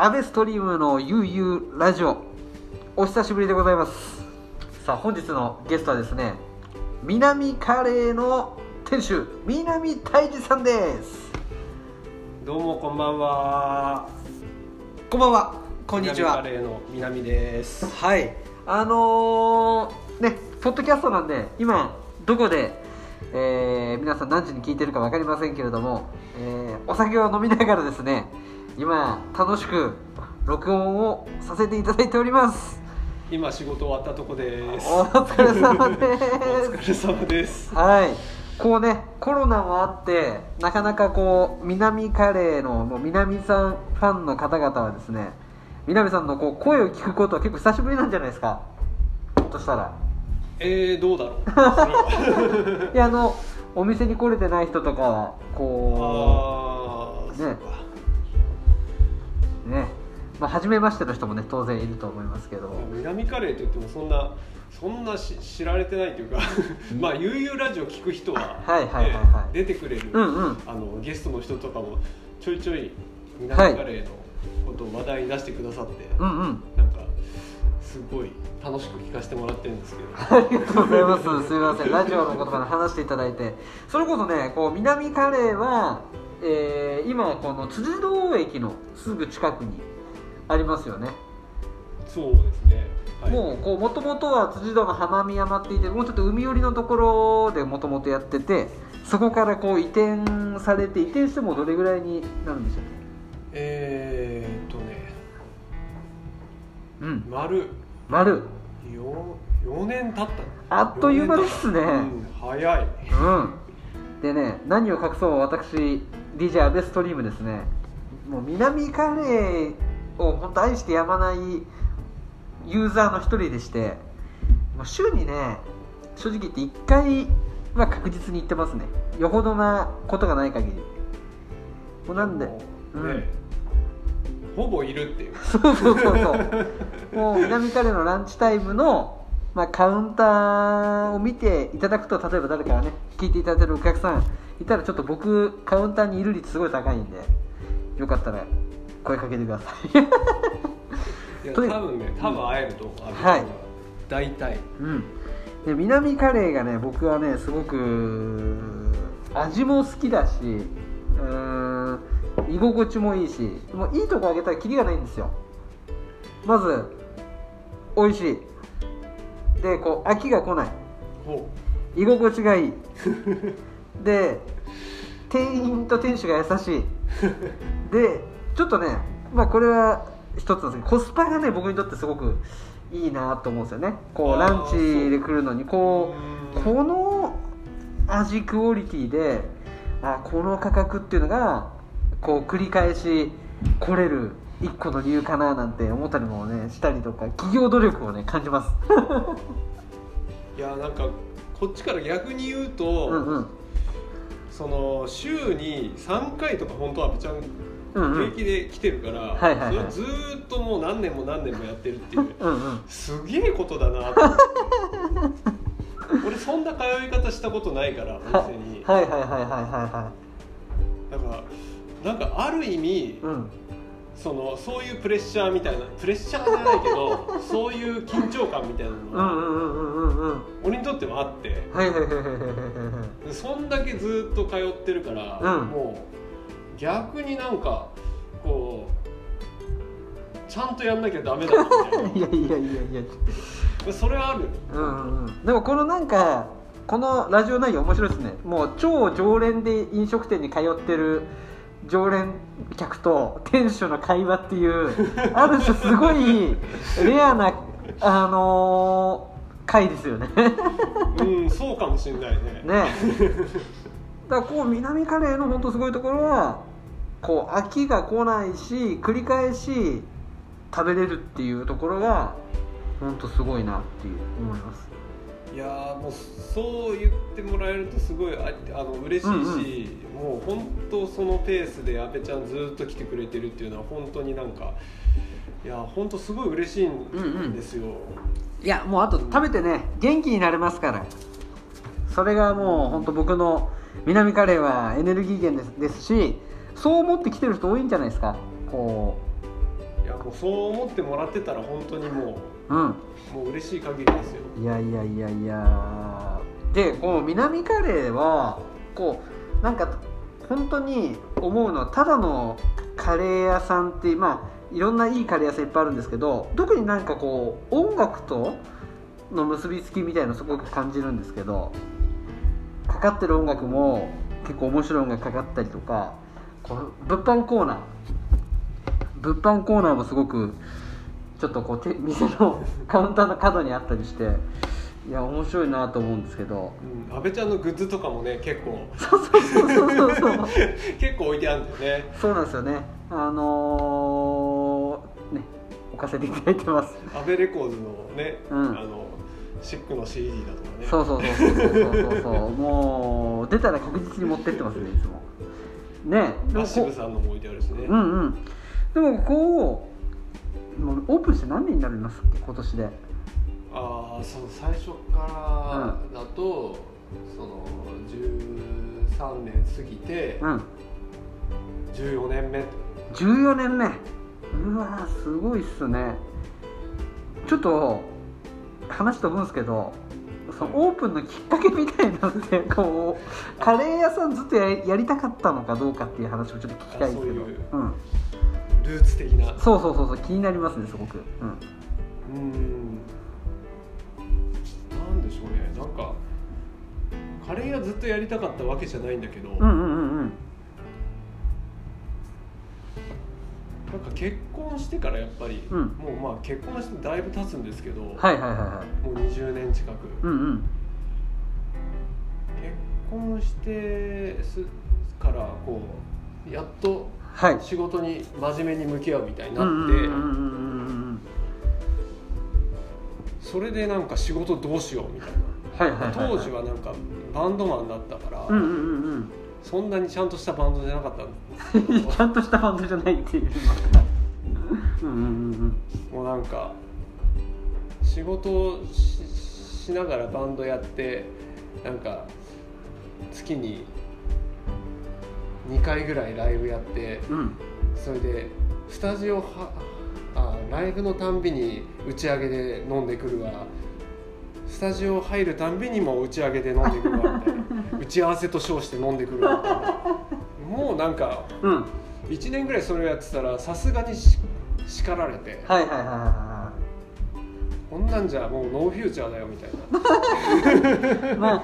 アベストリームのゆうゆうラジオ。お久しぶりでございます。さあ本日のゲストはですね南カレーの店主南泰治さんです。どうもこんばんは。こんばんは。こんにちは。南カレーの南です。はい。あのー、ねポッドキャストなんで今どこで、えー皆さん何時に聞いてるか分かりませんけれども、えーお酒を飲みながらですね今楽しく録音をさせていただいております今仕事終わったとこです。お疲れ様でお疲れ様ですす。はいこうねコロナもあってなかなかこう南カレーのもう南さんファンの方々はですね南さんのこう声を聞くことは結構久しぶりなんじゃないですかひょっとしたらえー、どうだろう。いやあのお店に来れてない人とかはこ。うねまあ初めましての人もね当然いると思いますけど南カレーといってもそんなそんなし知られてないというか、まあ悠々ラジオ聞く人は、はいはいはいはいね出てくれる、うんうんあのゲストの人とかもちょいちょい南カレーのことを話題に出してくださって、うんうんなんかすごい楽しく聞かせてもらってるんですけど。ありがとうございます。すみません。ラジオのことから話していただいて。それこそね、こう、南カレーは、えー今、この辻堂駅のすぐ近くにありますよね。そうですね。はい、もう、こう、もともとは辻堂の花見山って言って、もうちょっと海寄りのところでもともとやってて、そこからこう移転されて、移転してもどれぐらいになるんでしょうね。えーっとね、うん。丸丸。四四年経った。あっという間ですね。うん、早い。うん、でね何を隠そう私 DJ アベストリームですねもう南カレーを本当愛してやまないユーザーの一人でしてもう週にね正直言って1回は確実に行ってますね。よほどなことがない限り。もうなんでもううん。ね、ほぼいるっていう。そうそうそうそう。もう南カレーのランチタイムの、まあ、カウンターを見ていただくと例えば誰かがね聞いていただいてるお客さんいたらちょっと僕カウンターにいる率すごい高いんでよかったら声かけてください。いや多分ね、多分会えると思う。はい。大体。うん。で南カレーがね僕はねすごく味も好きだしうーん居心地もいいしもういいとこあげたらキリがないんですよ。まず美味しい。でこう飽きが来ない。ほ居心地がいい。で店員と店主が優しい。でちょっとねまあこれは一つなんですけどコスパがね僕にとってすごくいいなと思うんですよね。こうランチで来るのに。う。こうう。この味クオリティであこの価格っていうのがこう繰り返し来れる一個の理由かななんて思ったりもねしたりとか企業努力をね感じます。いやなんかこっちから逆に言うと、うんうん。その週に三回とか本当はぶちゃん平気で来てるから、はいはいはい。それずーっともう何年も何年もやってるっていう。うんうん。すげえことだな。と思って俺そんな通い方したことないからおは店に。はいはいはいはいはいはだからなんかある意味いうん。そのそういうプレッシャーみたいなプレッシャーじゃないけど そういう緊張感みたいなのが俺にとってもあって。そんだけずっと通ってるから、うん。もう逆になんかこうちゃんとやんなきゃダメだなみたい いやいやいやいや。なそれはあるうんうんうん。でもこのなんかこのラジオ内容面白いですね。もう超常連で飲食店に通ってる常連客と店主の会話っていう ある種すごいレアなあのー回ですよね。うんそうかもしれないね。ね。だからこう南カレーの本当すごいところはこう飽きが来ないし繰り返し食べれるっていうところが本当すごいなっていう思います。いやーもうそう言ってもらえるとすごいああの嬉しいし、もう本当そのペースで阿部ちゃんずっと来てくれてるっていうのは本当になんかいや本当すごい嬉しいんですよ、いやもうあと食べてね元気になれますから。それがもう本当僕の南カレーはエネルギー源ですですしそう思ってきてる人多いんじゃないですか。こいやもうそう思ってもらってたら本当にもううん。うもう嬉しい限りですよ。いやいやいやいや。でこの南カレーはこうなんか本当に思うのはただのカレー屋さんってまあいろんないいカレー屋さんいっぱいあるんですけど特になんかこう音楽との結びつきみたいなのすごく感じるんですけどかかってる音楽も結構面白い音楽かかったりとかこう物販コーナー。物販コーナーもすごくちょっとこうて店の カウンターの角にあったりしていや面白いなと思うんですけど。うん、安倍ちゃんのグッズとかもね結構。そうそうそうそうそう。そ う結構置いてあるんだよね。そうなんですよね。あのーね置かせていただいてます。安倍レコーズのね、うん。あのシックの CD だとかね。そうそうそうそうそうそうそう。もう出たら確実に持ってってますねいつもね。でラッシもこブさんのも置いてあるしね、ううんうん。でもこうもうオープンして何年になりますっけ？今年で。ああそう最初からだと、その13年過ぎてうん。14年目。14年目。うわーすごいっすね。ちょっと話飛ぶんですけどそのオープンのきっかけみたいなのってこうカレー屋さんずっとややりたかったのかどうかっていう話をちょっと聞きたいんですけど。ういううん、ルーツ的な。そうそうそうそう気になりますねすごく、うん、うーん。なんでしょうね。なんかカレー屋ずっとやりたかったわけじゃないんだけど、うん。う結婚してからやっぱり、うん。もうまあ結婚してだいぶ経つんですけど、はいはいはいはい。もう20年近く、うんうん。結婚してすからこうやっとはい。仕事に真面目に向き合うみたいにうなって、それでなんか仕事どうしようみたいな。はいはいはいはい。当時はなんかバンドマンだったから、うんうんうんうん。そんなにちゃんとしたバンドじゃなかったんです ちゃんとしたバンドじゃないっていううんうんうんうん。もうなんか仕事をししながらバンドやってなんか月に2回ぐらいライブやってうん。それでスタジオはあライブのたんびに打ち上げで飲んでくるわ。スタジオ入るたんびにも打ち上げで飲んでくるわ。みたいな打ち合わせと称して飲んでくるわ。みたいなもうなんかうん。1年ぐらいそれをやってたらさすがにし叱られてはいはいはいはいはこんなんじゃもうノーフューチャーだよみたいな。い まあ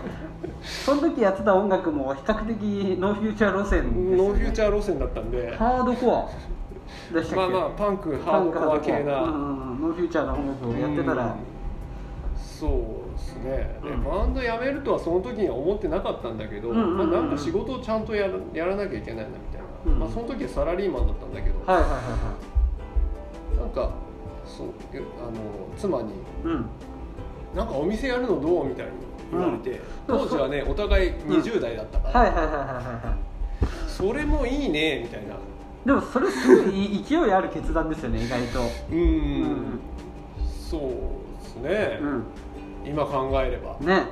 その時やってた音楽も比較的ノーフューチャー路線ね。ノーフューチャー路線だったんで。ハードコアでしたっけ？まあまあパンクハードコア系な、ノーフューチャーな音楽をやってたら。うん。そうですね、でうん。バンド辞めるとはその時には思ってなかったんだけど、まあ、なんか仕事をちゃんとやらやらなきゃいけないなみたいな、うん。まあ、その時はサラリーマンだったんだけど、はいはいはなんかそうあの妻にうん「なんかお店やるのどう?」みたいに言われて、うん。当時はね お互い20代だったから、はいはいはいはいはいはいそれもいいねみたいな。でもそれすごい勢いある決断ですよね意外と。うん、うん。そうですね、うん。今考えれば、ね。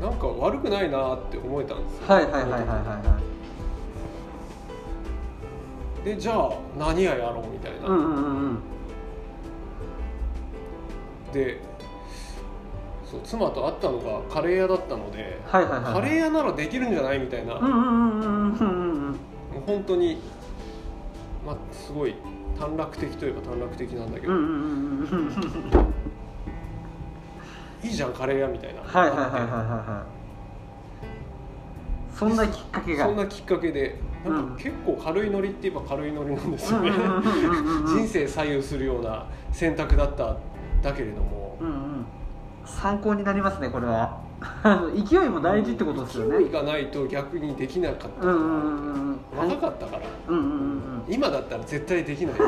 うん、なんか悪くないなって思えたんですよ。はいはいはいはいはいはでじゃあ何屋やろうみたいな、いうんうんうんうん。でそう妻と会ったのがカレー屋だったので、はいはいはいはい。カレー屋ならできるんじゃないみたいな、本当にまあすごい短絡的といえば短絡的なんだけど、うんうんうん。いいじゃんカレー屋みたいな。はいはいはいはいはいはい。そんなきっかけが。そんなきっかけでなんうん。か結構軽いノリって言えば軽いノリなんですよね。人生左右するような選択だっただけれども。うんうん。参考になりますねこれは。勢いも大事ってことですよね。勢いがないと逆にできなかった。若かったから。うんうんうんうん。今だったら絶対できない。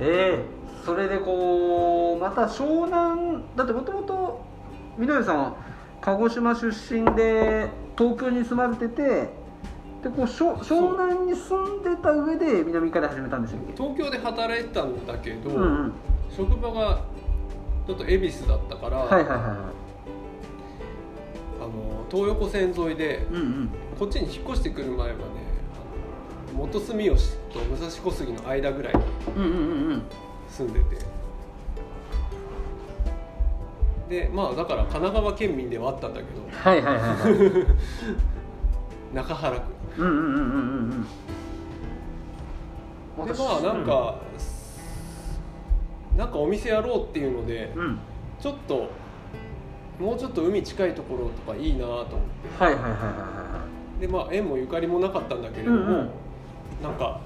ええ。それでこうまた湘南だってもともとみどりさんは鹿児島出身で東京に住まれててでこう湘湘南に住んでた上で南から始めたんでしたっけ？東京で働いてたんだけど、うんうん。職場がちょっと恵比寿だったから、はいはいはいはあの東横線沿いでいうんうん。こっちに引っ越してくる前はね元住吉と武蔵小杉の間ぐらいにうんうんうんうん。住んでまあだから神奈川県民ではあったんだけど。はいはいはいはい。中原区。うんうんうんうんうん。うんでまあなんか、なんかお店やろうっていうのでうん、うんちょっともうちょっと海近いところとかいいなと思って。はいはいはいはいはでまあ縁もゆかりもなかったんだけれども、うんうん。なんか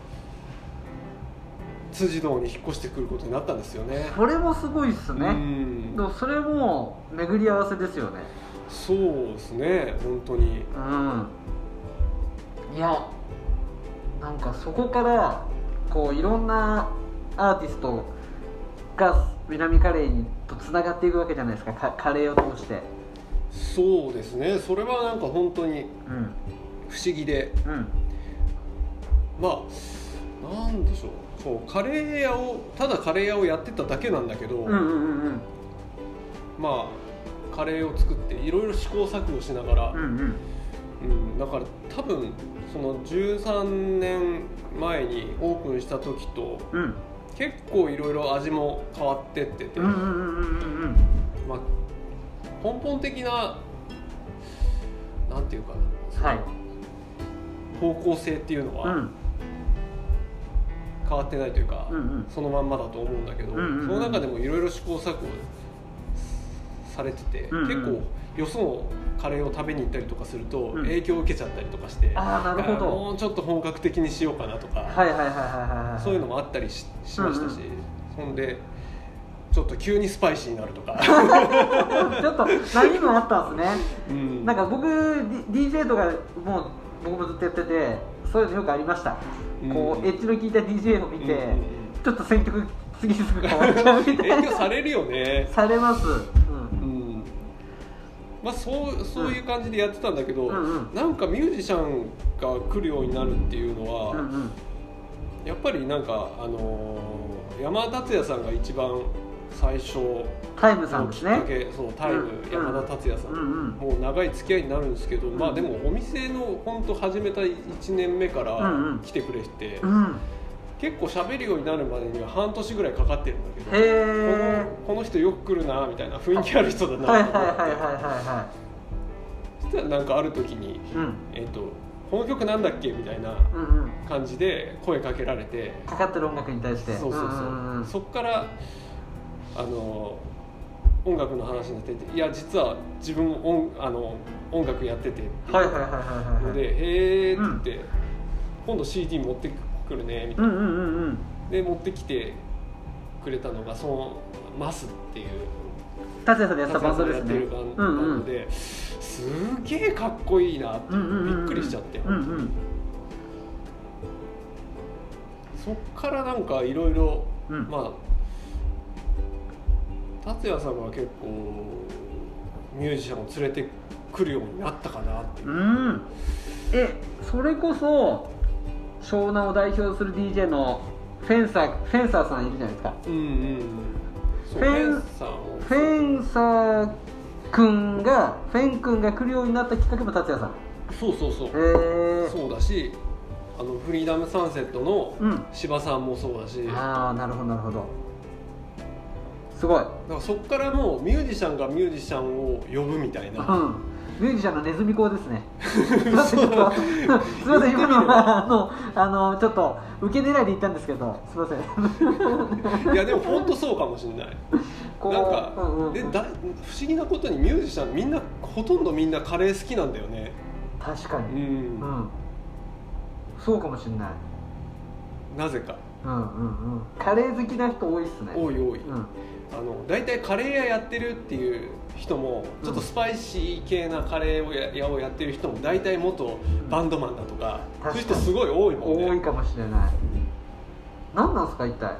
辻堂に引っ越してくることになったんですよね。いそれもすごいっすうね、ん。でもそれも巡り合わせですよね。そうですね。本当に。うん。いやなんかそこからこういろんなアーティストが南カレーにとつながっていくわけじゃないですか。かカレーを通して。そうですね。それはなんか本当にうん。不思議で。うん。まあなんでしょうそうカレー屋をただカレー屋をやってただけなんだけど、うんうんうんうん。まあカレーを作っていろいろ試行錯誤しながら、うんうん。うん、だから多分その13年前にオープンした時とうん。結構いろいろ味も変わってってて、うんうんまあ、根本的ななんていうかなはい。方向性っていうのはうん変わってないというか、うんうん。そのまんまだと思うんだけど、うんうんうん。その中でもいろいろ試行錯誤されてて、うんうん。結構よそのカレーを食べに行ったりとかするとうん。影響を受けちゃったりとかして、ああなるほど。もうちょっと本格的にしようかなとか、そういうのもあったりししましたし、うんそんでちょっと急にスパイシーになるとか、ちょっと何もあったんですね。うん。なんか僕 D- DJ とかもう僕もずっとやっててそういうのよくありました、うん。こうエッジの効いた DJ を見て、ちょっと選曲次すぐ変わっちゃうみたい影な響されるよね、されます、まあ、そうそういう感じでやってたんだけど、うんうん。なんかミュージシャンが来るようになるっていうのは、うんうん。やっぱりなんかあのー山田達也さんが一番最初タイムさんですね。かけ、そうタイム、うん山田達也さん、うんうんもう長い付き合いになるんですけど、まあでもお店の本当始めた1年目からうんうん。来てくれて、うん結構喋るようになるまでには半年ぐらいかかってるんだけどこのこの人よく来るなみたいな雰囲気ある人だなとはい思って、そしたらなんかある時にうん「えっとこの曲なんだっけ?」みたいなうんうん。感じで声かけられて。かかってる音楽に対して。そうそうそう,、んんん。そっからあの音楽の話になってて「いや実は自分も音あの音楽やってて」ってはいはいはいはいので「へえ」って言って、今度 CD 持ってくるね」みたいな、うんうんうんうん。で持ってきてくれたのがその「マス」っていう。達也さんでやったバンドですね。やってるバンうんバうん。ンドですげえかっこいいなってうんうんうんうん。びっくりしちゃって、うんうん。そっからなんかいろいろうん。まあ達也さんが結構ミュージシャンを連れてくるようになったかなっていう。うん。えそれこそ湘南を代表する DJ のフェンサーフェンサーさんいるじゃないですか。うんうんそうフェンフェンさんを。フェンサーくんがフェンくんが来るようになったきっかけも達也さん。そうそうそう。へえそうだしあのフリーダムサンセットのうん。芝さんもそうだし。だかああなるほどなるほどすごい。らそっからもうミュージシャンがミュージシャンを呼ぶみたいな。うん。ミュージシャンのネズミ講ですね。すみません、ちょっと、すみません、今のは、あの、あの、ちょっと、受け狙いで言ったんですけど、すみません。いやでも本当そうかもしれない。こうなんか、うんうん。でだ不思議なことにミュージシャンみんなほとんどみんなカレー好きなんだよね。確かうに。ん、うん。そうかもしれない。なぜか。うんうんうん。カレー好きな人多いっすね。多い多い、うんあの大体カレー屋やってるっていう人もちょっとスパイシー系なカレーをや屋をやってる人も大体元バンドマンだとかそういう人すごい多いもんね。多いかもしれない。何なんすか一体？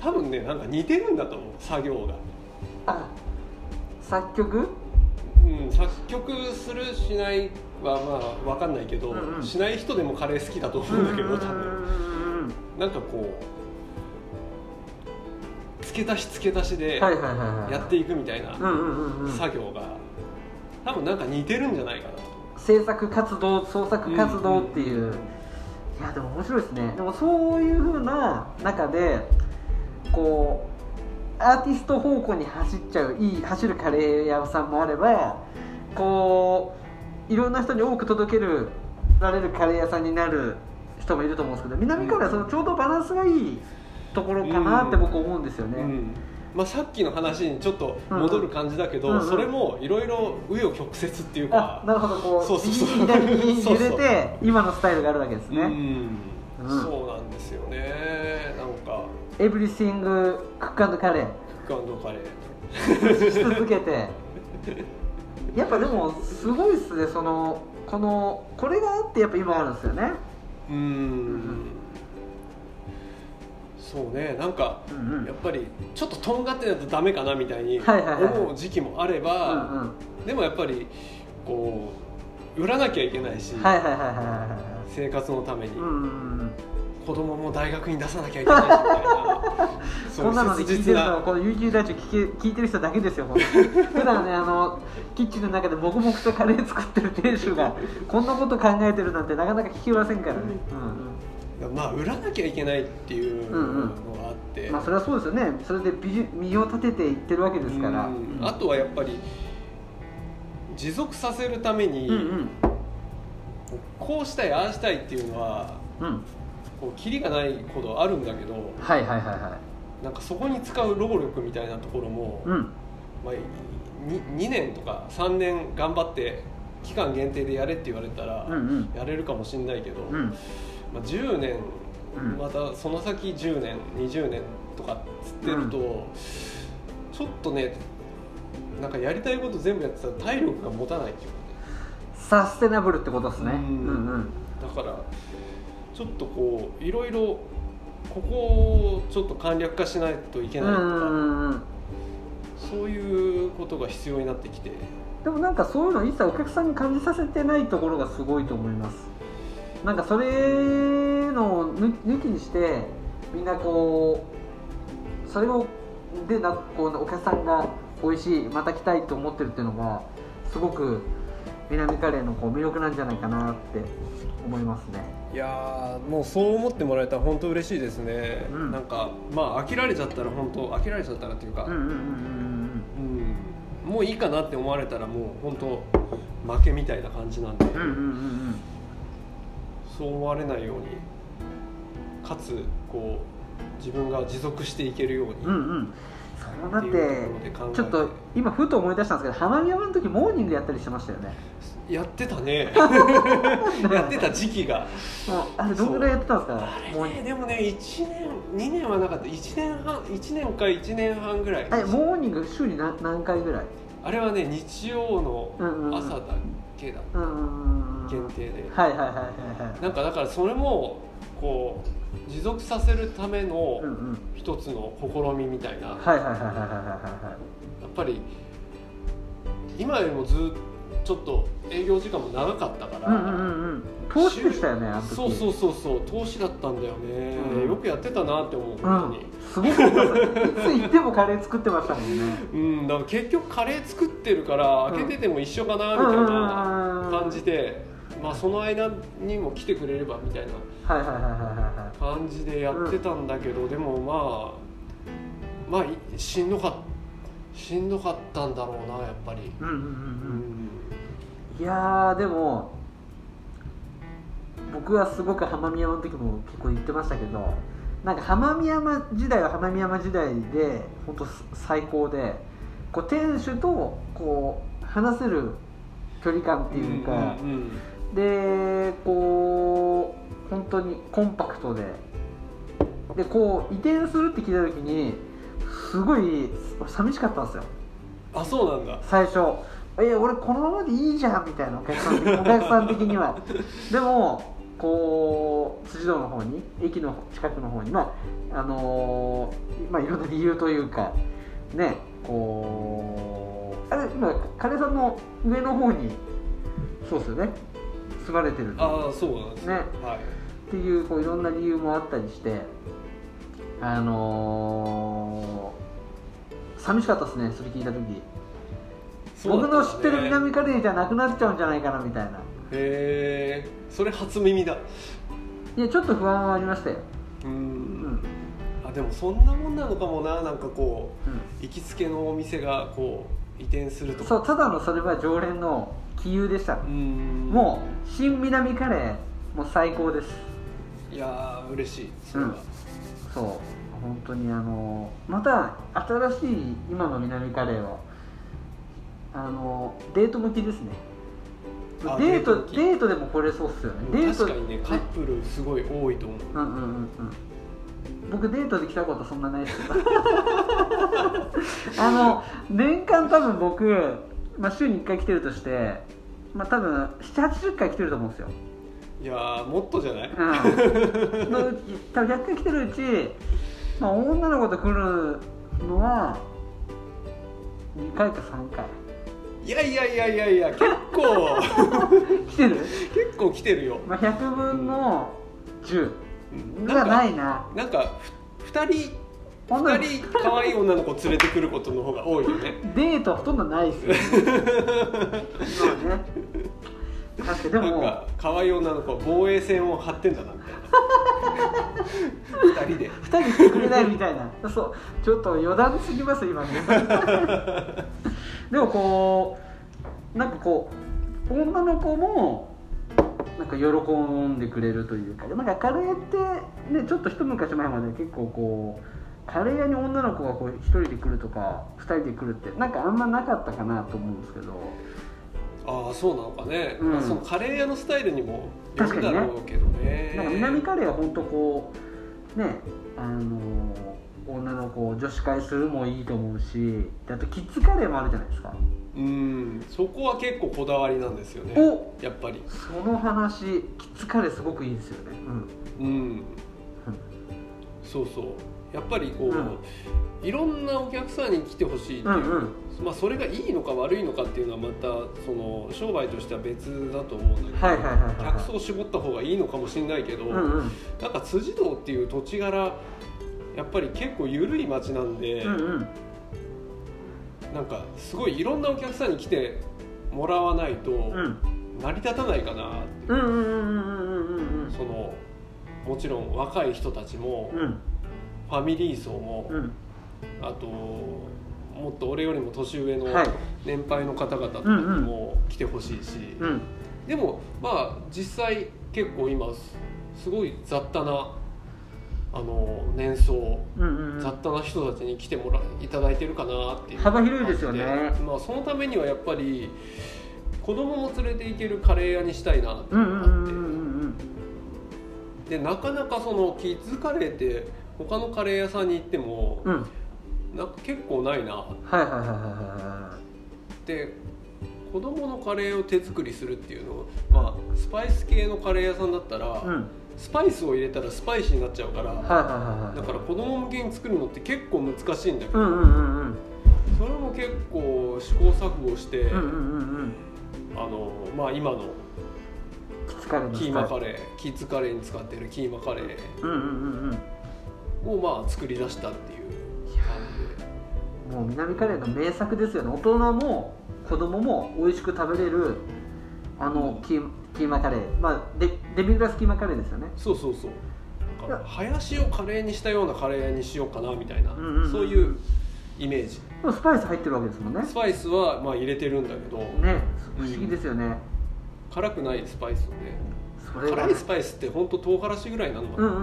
多分ねなんか似てるんだと思う作業が、あ作曲？うん、作曲するしないはまあ分かんないけど、うんうん。しない人でもカレー好きだと思うんだけど多分分。なんかこう付け足し付け足しでやっていくみたいなうんうんうんうん。作業が多分なんか似てるんじゃないかなと。制作活動創作活動っていう、いやでも面白いですね。でもそういうふうな中でこうアーティスト方向に走っちゃういい走るカレー屋さんもあればこういろんな人に多く届けるられるカレー屋さんになる人もいると思うんですけど南からそのちょうどバランスがいいところかなって僕思うんですよね、うん。まあ、さっきの話にちょっと戻る感じだけど、うんうんそれもいろいろ紆余曲折っていうか。あなるほどこうそうそうそう。右左に揺れて今のスタイルがあるわけですね、うん。うん。そうなんですよね。なんか。エブリシングクックカレー。クックカレー。し続けて。やっぱでもすごいっすねそのこのこれがあってやっぱ今あるんですよね。うんそうね。なんかうんうん。やっぱりちょっととんがってないとダメかなみたいに思う時期もあれうんば、うん。でもやっぱりこう売らなきゃいけないし、生活のために、うんうんうん。子供も大学に出さなきゃいけないしみたいな。そんなので聞いてるのはこの YouTube ラジオ聞け聞いてる人だけですよ 普段ねあのキッチンの中で黙々とカレー作ってる店主がこんなこと考えてるなんてなかなか聞けませんからね、うんまあ売らなきゃいけないっていうのがあって、うん、まあそれはそうですよね。それで身を立てていってるわけですからうんあとはやっぱり持続させるために、うんうん。こうしたいああしたいっていうのはうん。こうキリがないほどあるんだけどはいはいはいはなんかそこに使う労力みたいなところも、いうん。まあ、2, 年とか3年頑張って期間限定でやれって言われたら、うんうん。やれるかもしれないけど、うんまあ、10年、うんまたその先10年20年とかっつってると、ちょっとねなんかやりたいこと全部やってたら体力が持たないっていうかね。サステナブルってことですね。ううんんうん。だからちょっとこういろいろここをちょっと簡略化しないといけないとか、うんうんうん。そういうことが必要になってきて。でもなんかそういうの一切お客さんに感じさせてないところがすごいと思いますなんかそれのを抜抜きにしてみんなこうそれをでなこうお客さんが美味しいまた来たいと思ってるっていうのがすごく南カレーのこう魅力なんじゃないかなって思いますね。いやーもうそう思ってもらえたら本当嬉しいですね、うん。なんかまあ飽きられちゃったら本当飽きられちゃったらっていうか、もういいかなって思われたらもう本当負けみたいな感じなんで、うんうんうんうんうんそう思われないようにかつこう自分が持続していけるように、うんうん。だっってちょっと今ふと思い出したんですけど浜宮山の時モーニングやったりしてましたよね。やってたね。やってた時期が。もうあれどんぐらいやってたんですか？ねでもね1年2年はなかった。1年半1年か1年半ぐらいあれモーニング週に何何回ぐらい？あれはね日曜の朝だ、うんうんうんうん限定で。はいはいはいはいはい。なんかだからそれもこう持続させるための一つの試みみたいな、やっぱり今よりもずっちょっと営業時間も長かったから、うんうんうんうん。投資でしたよねあの時。そうそうそうそう投資だったんだよね、うん。よくやってたなって思ううん本当に、すごく思いつ行ってもカレー作ってましたもんね。うん、だから結局カレー作ってるからうん。開けてても一緒かなみたいな感じで、まあその間にも来てくれればみたいな感じでやってたんだけど、でもまあまあいしんどかっしんどかったんだろうなやっぱり、うんうんうんううん。いやーでも僕はすごく浜宮山の時も結構言ってましたけどなんか浜宮山時代は浜宮山時代で本当最高でこう店主とこう話せる距離感っていうか、うんうん。でこう本当にコンパクトででこう移転するって聞いた時にすごい寂しかったんですよ。あそうなんだ。最初。え俺このままでいいじゃんみたいなお客さんお客さん的には。でもこう辻堂の方に駅の近くの方にまああのーまあいろんな理由というかねこうあれ今カレーさんの上の方にそうですよね。住まれてるああそうなんですね。はい。っていうこういろんな理由もあったりしてあのー寂しかったですねそれ聞いた時。ね。の知ってる南カレーじゃなくなっちゃうんじゃないかなみたいな。へえそれ初耳だ。いやちょっと不安はありましたよ、ううん。んあでもそんなもんなのかもななんかこうん。う行きつけのお店がこう移転するとか。そうただのそれは常連の杞憂でした、うーん。もう新南カレーもう最高です。いやー嬉しいそれは、そう。本当にあのまた新しい今の南カレーはあのデート向きですね。あデートデート向き。デートでもこれそうっすよね。デート確かにねカップルすごい多いと思う。うんうんうんうん。僕デートで来たことそんなないですけど あの年間多分僕、まあ、週に1回来てるとしてまあ多分780回来てると思うんですよいやーもっとじゃない？うんのうち多分100回来てるうち、まあ、女の子と来るのは2回か3回。いやいやいやいやいや結構。来てる、結構来てるよ、まあ、100分の10うん。がないな。なんかふ2人女の子。2人可愛い女の子連れてくることの方が多いよね。デートほとんどないですよ、ね、まあね確かにでもなんか可愛い女の子は防衛線を張ってんだなみたいな。2人で。2人来てくれないみたいな。そう。ちょっと余談すぎます今ね。でもこうなんかこう女の子もなんか喜んでくれるというかなんかカレーってねちょっと一昔前まで結構こうカレー屋に女の子がこう1人で来るとか2人で来るってなんかあんまなかったかなと思うんですけどああそうなのかね、うん。まあそのカレー屋のスタイルにもよるだろうけどね。なんか南カレーは本当こうねあの女の子を女子会するもいいと思うしであとキッズカレーもあるじゃないですか。うんそこは結構こだわりなんですよね。お！やっぱり。その話キッズカレーすごくいいですよね。うん。そうそう。やっぱりこう、うん。いろんなお客さんに来てほしいっていう、うんうんまあ、それがいいのか悪いのかっていうのはまたその商売としては別だと思うんだけど、はいはいはいはいはい。客層を絞った方がいいのかもしれないけど、うんうん。なんか辻堂っていう土地柄やっぱり結構緩い町なんで、うんうん。なんかすごいいろんなお客さんに来てもらわないとうん。成り立たないかなってそのもちろん若い人たちも、うん。ファミリー層も、うん。あともっと俺よりも年上のはい。年配の方々とかにも来てほしいし、うんでもまあ実際結構今すすごい雑多なあの年層うんうんうん。雑多な人たちに来てもらいただいてるかなっていう。幅広いですよね。まあ、そのためにはやっぱり子供も連れて行けるカレー屋にしたいなっていううんのがあって、うんうんうんうん。でなかなかそのキッズカレーって他のカレー屋さんに行っても、うんうんなんか結構ないな。はいはいはいはいはで子供のカレーを手作りするっていうのは、まあ、スパイス系のカレー屋さんだったら、うん。スパイスを入れたらスパイシーになっちゃうから、はいはいはいはいだから子供向けに作るのって結構難しいんだけど、うんうんうんうん。それも結構試行錯誤して、うんうんうんうん。あのまあ、今のキーマカレーキッズカレーに使ってるキーマカレーをまあ作り出したっていう。感もう南カレーの名作ですよね。大人も子供も美味しく食べれるあのキーキーマカレー。まあデデミグラスキーマカレーですよね。そうそうそう。なんかハヤシをカレーにしたようなカレーにしようかなみたいな、うんうんうん。そういうイメージ。でもスパイス入ってるわけですもんね。スパイスはまあ入れてるんだけど、ね不思議ですよね、辛くないスパイスをね辛いスパイスって本当唐辛子ぐらいなのかなうん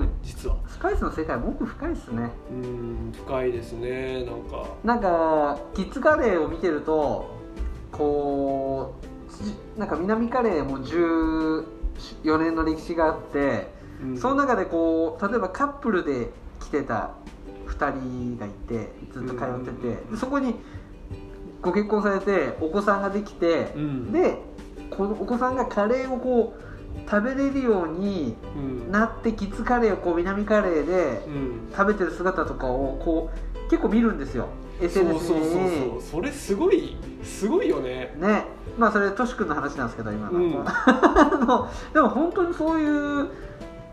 うん実は。スパイスの世界も奥深いっすね。うん深いですねなんか。なんかキッズカレーを見てるとこうじなんか南カレーも14年の歴史があってうん。その中でこう例えばカップルで来てた2人がいてずっと通ってて、うん。でそこにご結婚されてお子さんができて、うん。でこのお子さんがカレーをこう食べれるようにうん。なってキッズカレーをこう南カレーでうん。食べてる姿とかをこう結構見るんですよ。そうそう SNS そうにそう。それすごいすごいよね。ね。まあそれトシ君の話なんですけど今の、うん。でも本当にそういう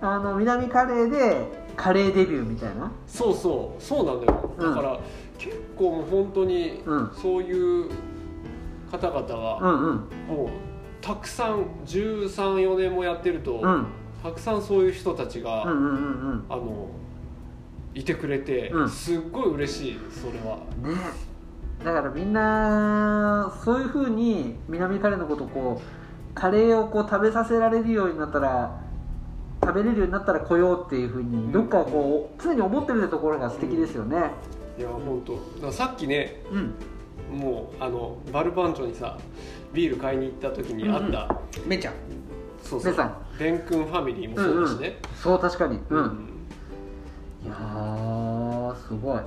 あの南カレーでカレーデビューみたいな？そうそう。そうなんだよ。うん。だから、結構もう本当にうん。そういう方々うがんうん。もうたくさん134年もやってると、うん。たくさんそういう人たちが、うんうんうんうん。あのいてくれて、うん。すっごい嬉しいそれは。ね。だからみんなそういうふうに南カレーのことをこうカレーをこう食べさせられるようになったら食べれるようになったら来ようっていうふうにどっかこう常に思ってるところが素敵ですよね。いや本当。さっきねうん。もうあのバルバンチョにさビール買いに行った時にあった、めちゃん。そうそう。めさん。ベン君ファミリーもそうだしね、そう確かにう、うん。いやーすごい。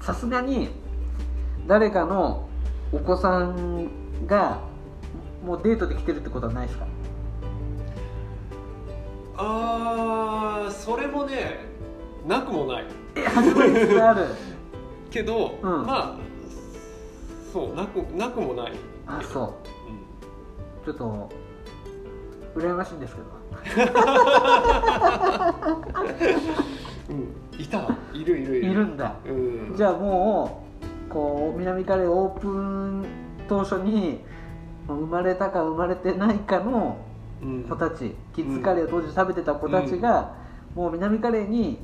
さすがに誰かのお子さんがもうデートで来てるってことはないですか？あーそれもねなくもない。ある。けど、うん。まあそうなくなくもないあそう。ちょっと羨ましいんですけど。うん、うん、いた。いるいるいる。いるんだ。うん。じゃあもうこう南カレーオープン当初に生まれたか生まれてないかのうん。子たちキッズカレーを当時食べてた子たちが、もう南カレーに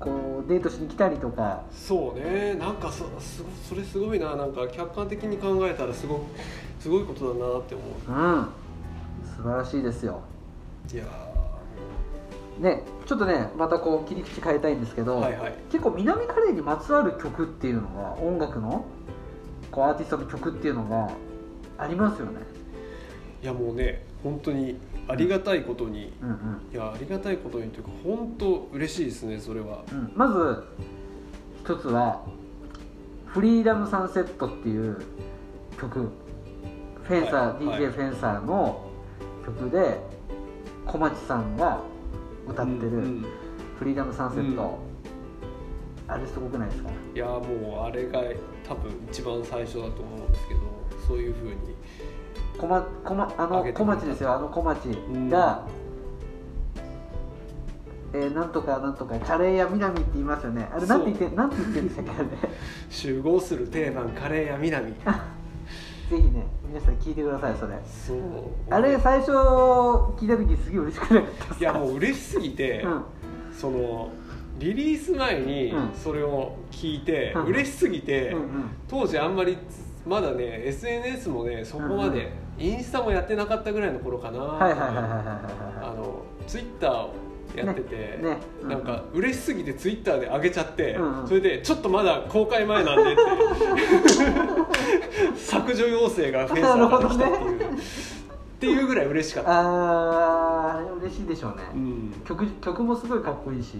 こうデートしに来たりとか。そうね。なんかそそれすごいな。なんか客観的に考えたらすごすごいことだなって思う。ん。素晴らしいですよ。ういやねちょっとねまたこう切り口変えたいんですけど、ーはいはい。結構南カレーにまつわる曲っていうのが音楽のこうアーティストの曲っていうのがありますよね。いやもうね本当にありがたいことに、うんうん。いやありがたいことにというか本当嬉しいですねそれは。うん、まず一つは「フリーダムサンセット」っていう曲。フェンサー、はい。はい。DJ フェンサーの曲で小町さんが歌ってるうんうん「フリーダムサンセット」あれすごくないですか？いやもうあれが多分一番最初だと思うんですけどそういうふうに小ま小まあの小町ですよあの小町が、えーなんとかなんとかカレーや南って言いますよね。あれなんて言ってなんて言ってるんでしたっけあれ。集合する定番カレーや南 ぜひね皆さん聞いてくださいそれ。そう。あれ最初聞いた時すげえ嬉しくなかったいやもう嬉しすぎて、うん。そのリリース前にうん。それを聞いて、うん。嬉しすぎて、うんうん。当時あんまりまだね SNS もねそこまで、インスタもやってなかったぐらいの頃かな、はいはいはいはいはいあはのツイッターをやってて、ねねうん。なんか嬉しすぎてツイッターで上げちゃって、うんうん。それでちょっとまだ公開前なんでって。削除要請がフェンサーから来たっていう、っていうぐらい嬉しかっいた、あ嬉しいでしょうね、うん、曲曲もすごいかっこいいし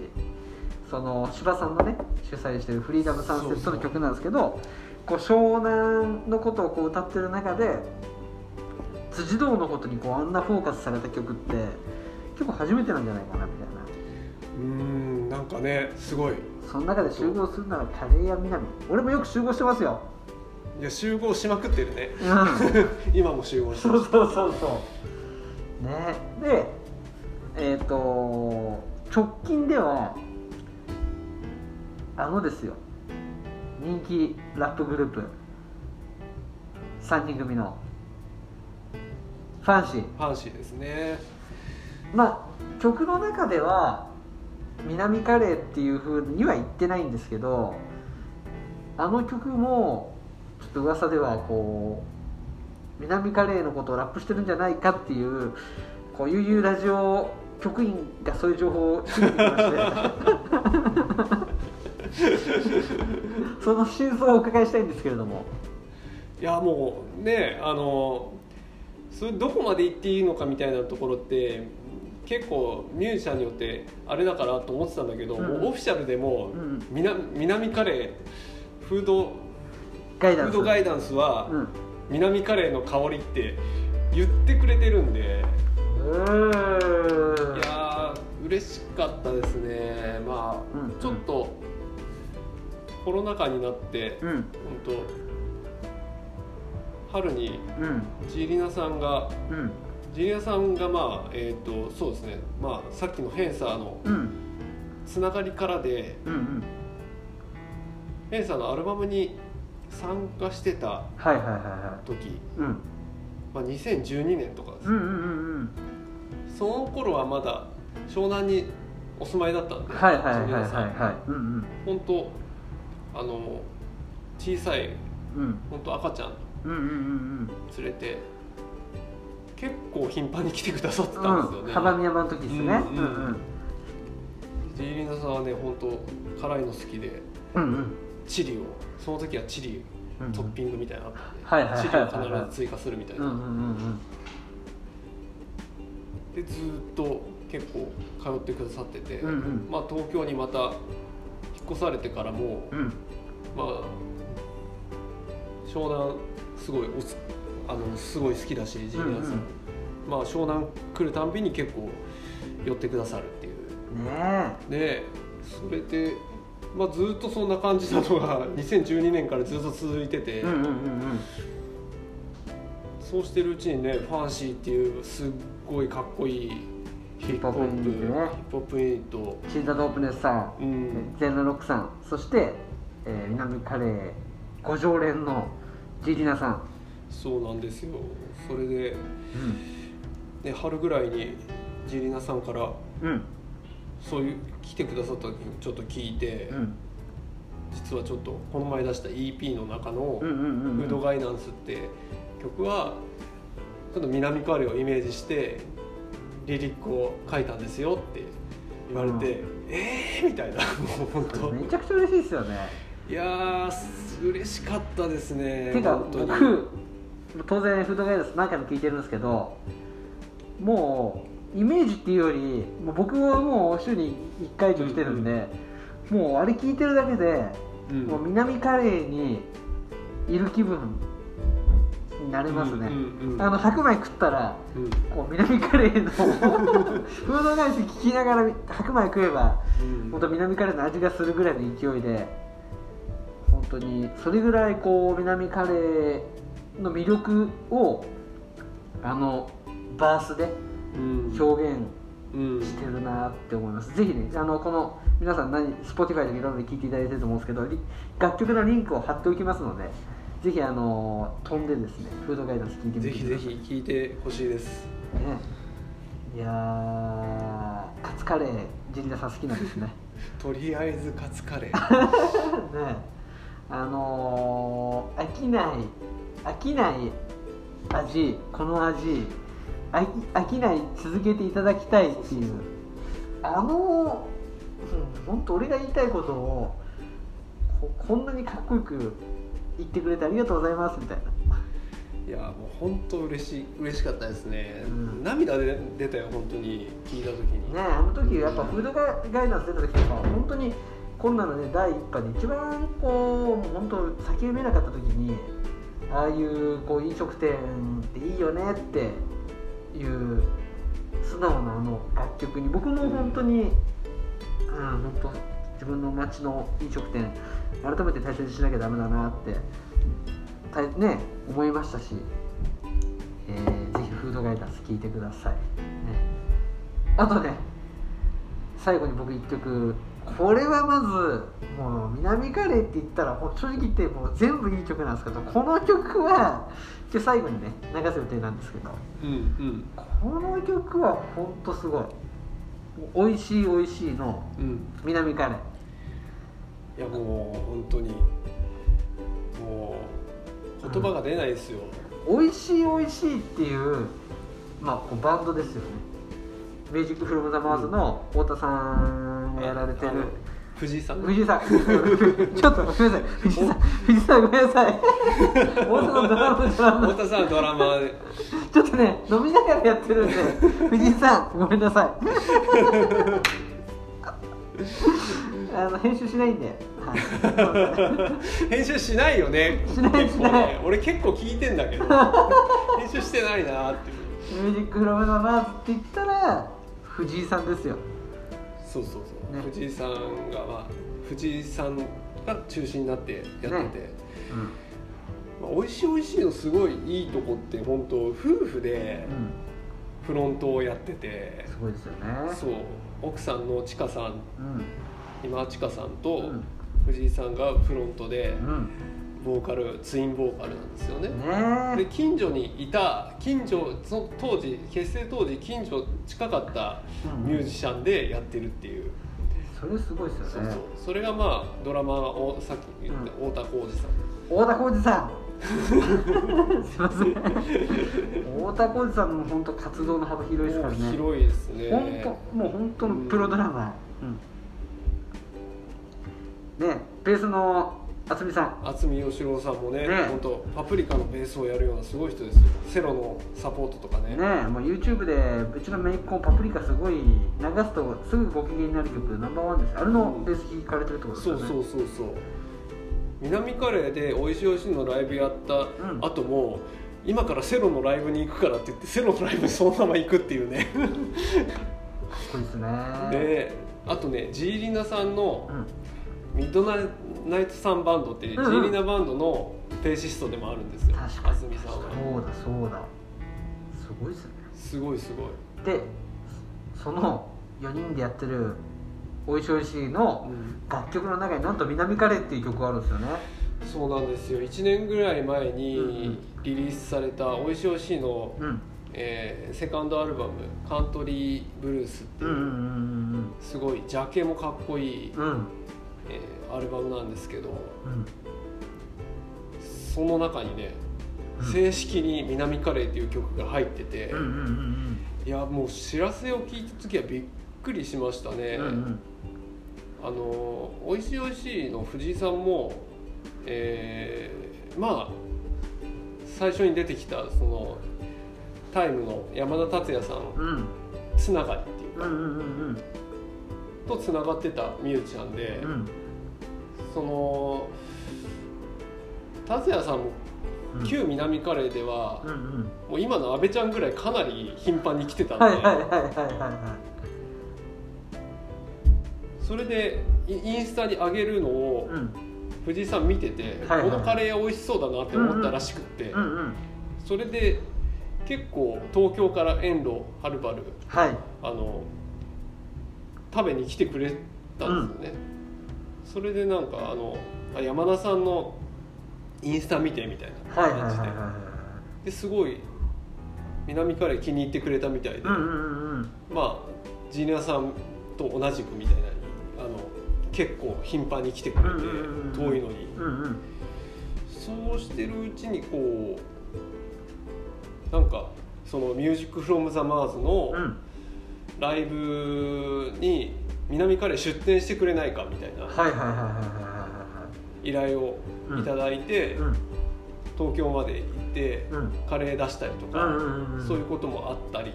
その柴さんのね主催してる「フリーダムサンセット」の曲なんですけどこう湘南のことをこう歌ってる中で辻堂のことにこうあんなフォーカスされた曲って結構初めてなんじゃないかなみたいな。うんなんかねすごい。その中で集合するならカレーや南俺もよく集合してますよ。いや集合しまくってるね。うん。今も集合してそうそうそうそう。ね。でえっ、と直近ではあのですよ。人気ラップグループ。3人組のファンシー。ファンシーですね。まあ曲の中では南カレーっていうふうには言ってないんですけどあの曲もちょっと噂ではこう南カレーのことをラップしてるんじゃないかっていうこう悠々ラジオ局員がそういう情報を仕入れてきまして。その真相をお伺いしたいんですけれども。いやもうねあのそれどこまで言っていいのかみたいなところって結構ミュージシャンによってあれだからと思ってたんだけど、うん。もうオフィシャルでもうん。南南カレーフードガイダンス。フードガイダンスはうん。南カレーの香りって言ってくれてるんで。うーん。いやー嬉しかったですね。まあ、うん。ちょっとコロナ禍になってうん。本当春にうん。ジーリナさんがうん。ジーリナさんがまあえっ、とそうですね。まあさっきのヘンサーのうん。つながりからでうんうん。ヘンサーのアルバムに参加してたはいはいはいは時、まあ、2012年とかです、うんうんうんうん。その頃はまだ湘南にお住まいだったんではいはいはい本当あの小さいうん。本当赤ちゃん連れて結構頻繁に来てくださってうんたんですよね、うん。山の時ですね。うんうん。うんジーリナさんはね本当辛いの好きでうんうん。チリをその時はチリうんトッピングみたいな。のあったんで、チリをはい。必ず追加するみたいな、でずっと結構通ってくださってて、うんうん。まあ、東京にまた引っ越されてからも、うん。まあ湘南すごいおすあのすごい好きだしジーリナさん、まあ湘南来るたんびに結構寄ってくださるっていう。ねでそれで、まあ、ずっとそんな感じなのが 2012年からずっと続いてて、そうしてるうちにねファンシーっていうすっごいかっこいいヒップホップヒップホップユニットね。ヒップホップユニット。シーザードオープネスさんうん。ゼンロロックさん。そして、えー南カレーご常連のジーリナさん、そうなんですよ。それで、うん。ね、春ぐらいにジーリナさんからうん。そういう来てくださった時にちょっと聞いて、うん。実はちょっとこの前出した EP の中のうんうんうんフードガイダンスって曲はちょっと南カレーをイメージしてリリックを書いたんですよって言われて、えーみたいな。もう本当。めちゃくちゃ嬉しいですよねいやーす嬉しかったですねてか本当に。僕当然フードガイダンス何回も聞いてるんですけどもうイメージっていうよりもう僕はもう週に1回以上来てるんで、もうあれ聞いてるだけで、うん。もう南カレーにいる気分になれますね、うんうんうん。あの白米食ったらうん。こう南カレーの フードガイダンス聞きながら白米食えばうん。本当南カレーの味がするぐらいの勢いで本当にそれぐらいこう南カレーの魅力をあのバースでうん。表現うんしてるなって思います、ぜひねあのこの皆さん何 Spotify でいろんなで聞いていただいてると思うんですけどリ楽曲のリンクを貼っておきますのでぜひあの飛んでですねフードガイダンス聞いてみぜてください。ひぜひ聞いてほしいです。ね。いやーカツカレージリナさん好きなんですね。とりあえずカツカレー。ねあのー飽きない飽きない味この味飽き飽きない続けていただきたいっていう。あの本当俺が言いたいことをここんなにかっこよく言ってくれてありがとうございますみたいな。いやもう本当嬉しい嬉しかったですね、うん。涙で出たよ本当に。聞いた時に。ねあの時やっぱフードガイガイダンス出た時とか本当にコロナのね第一波で一番こうもう本当先読めなかった時にああいうこう飲食店っていいよねっていう素直なあの楽曲に僕も本当に、うん、本当自分の街の飲食店改めて大切にしなきゃダメだなってたね思いましたし、えーぜひフードガイダンス聴いてください、ね、あとね最後に僕一曲これはまずもう南カレーって言ったらもう正直言ってもう全部いい曲なんですけどこの曲は今日最後にね流す予定なんですけどうんうん。この曲はほんとすごい。もう美味しい美味しいのうん南カレー。いやもう本当にもう言葉が出ないですよ、美味しい美味しいっていうまあこうバンドですよね。ミュージックフロムザマーズの太田さんがやられてる。藤井さん。ね藤井さん。ちょっとごめんなさい。藤井さん。藤井さんごめんなさい。太田のドラマドラマ太田さんドラマで。ちょっとね飲みながらやってるんで藤井さんごめんなさい。あの編集しないんで、はい、編集しないよね。しないしない。ね。俺結構聞いてんだけど。編集してないなってミュージックフロムザマーズって言ったら藤井さんですよ。そうそう藤井さんがまあ藤井さんが中心になってやってて、ねまあ、美味しい美味しいのすごいいいとこって本当夫婦でうん、うん、フロントをやってて、すごいですよね。そう。奥さんのちかさん。うん。今ちかさんとうん。藤井さんがフロントでうん。ボーカルツインボーカルなんですよね。ねで近所にいた近所その当時結成当時近所近かったミュージシャンでやってるっていう、それすごいですよね。そうそう。それがまあドラマをさっき言った太田浩二さん、太田浩二さん。すいません。太田浩二さんの本当活動の幅広いですからね。広いですね。本当もう本当のプロドラマー、うん、ねベースの渥美さん。渥美義郎さんもねね。本当パプリカのベースをやるようなすごい人ですよ。セロのサポートとかね。ねもう YouTube でうちのメイコンパプリカすごい流すとすぐご機嫌になる曲ナンバーワンです。あれのベース弾かれてるってことですよね。そうそうそうそう。南カレーで「おいしいおいしい」のライブやったん。後も、今からセロのライブに行くからって言ってセロのライブにそのまま行くっていうね。かっこいいですね。であとねジーリナさんのうんミッドナイトさんバンドってジーリナバンドのベーシストでもあるんですよ。確かに。さんは。そうだそうだ。すごいですね。すごいすごい、でその4人でやってる「おいしいおいしい」の楽曲の中になんと「南カレー」っていう曲があるんですよね。そうなんですよ。1年ぐらい前にんリリースされた「おいしいおいしいの」うん。えーセカンドアルバム「カントリーブルース」っていう、すごいジャケもかっこいい、うんうんえーアルバムなんですけどうん。その中にねうん。正式に「南カレー」っていう曲が入ってて、いやもう知らせを聞いた時はびっくりしましたね、うんうん。あのおいしいおいしいの藤井さんもえーまあ最初に出てきたそのタイムの山田達也さんうん。つながりっていうか、とつながってたミュージシャンで、うん。その達也さんもうん。旧南カレーでは、うんうん。もう今の阿部ちゃんぐらいかなり頻繁に来てたんで、はいはいはいはいはいはそれでイインスタに上げるのをいうん。藤井さん見てて、はいはいこのカレー美味しそうだなって思ったらしくって、うんうん。それで結構東京から遠路はるばるはい。あの食べに来てくれたんですよね、それでなんかあのあ山田さんのインスタ見てみたいな。感じで,、ですごい南カレー気に入ってくれたみたいで、まあジーニアさんと同じくみたいなあの結構頻繁に来てくれて、うんうんうんうん。遠いのに。うんうん。そうしてるうちにこうなんかその「ミュージックフロムザマーズのうんライブに南カレー出店してくれないかみたいな依頼をいただいて、うん。東京まで行ってうん。カレー出したりとか、そういうこともあったり。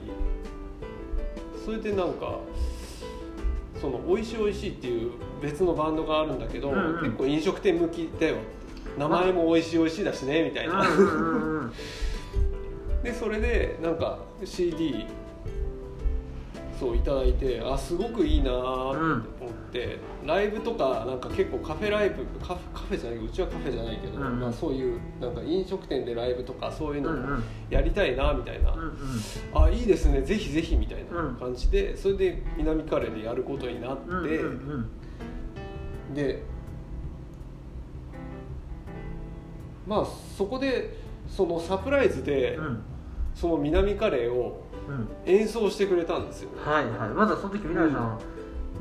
それでなんかその「おいしいおいしい」っていう別のバンドがあるんだけど、うんうん。結構飲食店向きだよ。名前も「おいしいおいしい」だしねみたいな、でそれでなんか CD そういただいてあすごくいいなーって思って、ライブとかなんか結構カフェライブカフカフェじゃないうちはカフェじゃないけど、うんうん。まあ、そういうなんか飲食店でライブとかそういうのうんうん。やりたいなみたいな、うんうん。あいいですねぜひぜひみたいなうん感じで、それで南カレーでやることになって、うんうんうん。でまあそこでそのサプライズで、うん。その南カレーをうん演奏してくれたんですよ。はいはい。まだその時南さん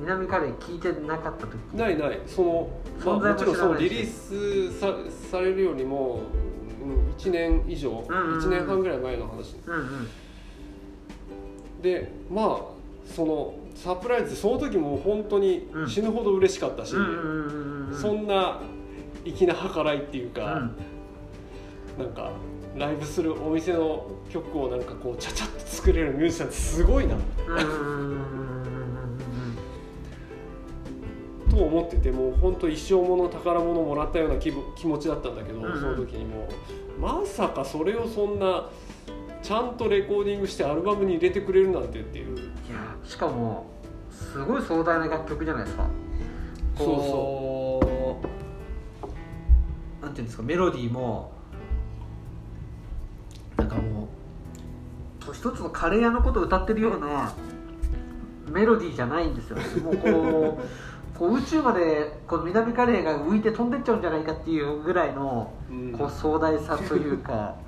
南カレー聞いてなかった時？ないない。その、まあ、ももちろんそのリリースさされるよりも、うん、1年以上、うんうんうん。1年半ぐらい前の話うんうん。でまあそのサプライズその時も本当にうん。死ぬほど嬉しかったし、うんうんうんうんそんな粋な計らいっていううか、ん。なんかライブするお店の曲をなんかこうちゃちゃっと作れるミュージシャンってすごいな。と思っててもう本当一生もの宝物もらったような気分気持ちだったんだけど、その時にもうまさかそれをそんなちゃんとレコーディングしてアルバムに入れてくれるなんてっていう。いやしかもすごい壮大な楽曲じゃないですか。そうこう。なんていうんですかメロディーもなんかもう。一つのカレー屋のことを歌ってるようなメロディーじゃないんですよ。もうこう こう宇宙までこの南カレーが浮いて飛んでっちゃうんじゃないかっていうぐらいのうん。こう壮大さというか。